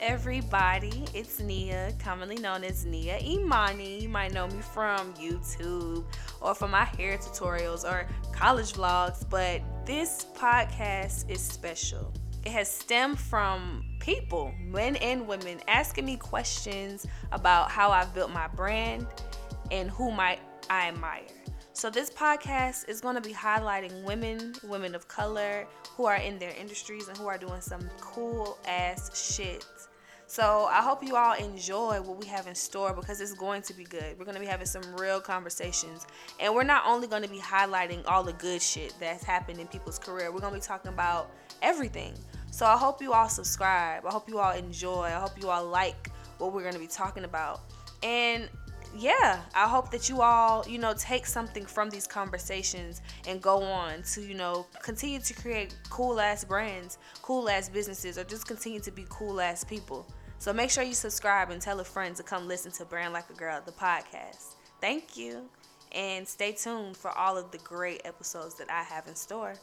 everybody. It's Nia, commonly known as Nia Imani. You might know me from YouTube or from my hair tutorials or college vlogs, but this podcast is special. It has stemmed from people, men and women, asking me questions about how I've built my brand and who I, I admire. So, this podcast is going to be highlighting women, women of color who are in their industries and who are doing some cool ass shit. So, I hope you all enjoy what we have in store because it's going to be good. We're going to be having some real conversations. And we're not only going to be highlighting all the good shit that's happened in people's career, we're going to be talking about everything. So, I hope you all subscribe. I hope you all enjoy. I hope you all like what we're going to be talking about. And yeah, I hope that you all, you know, take something from these conversations and go on to, you know, continue to create cool ass brands, cool ass businesses, or just continue to be cool ass people. So make sure you subscribe and tell a friend to come listen to Brand Like a Girl, the podcast. Thank you. And stay tuned for all of the great episodes that I have in store.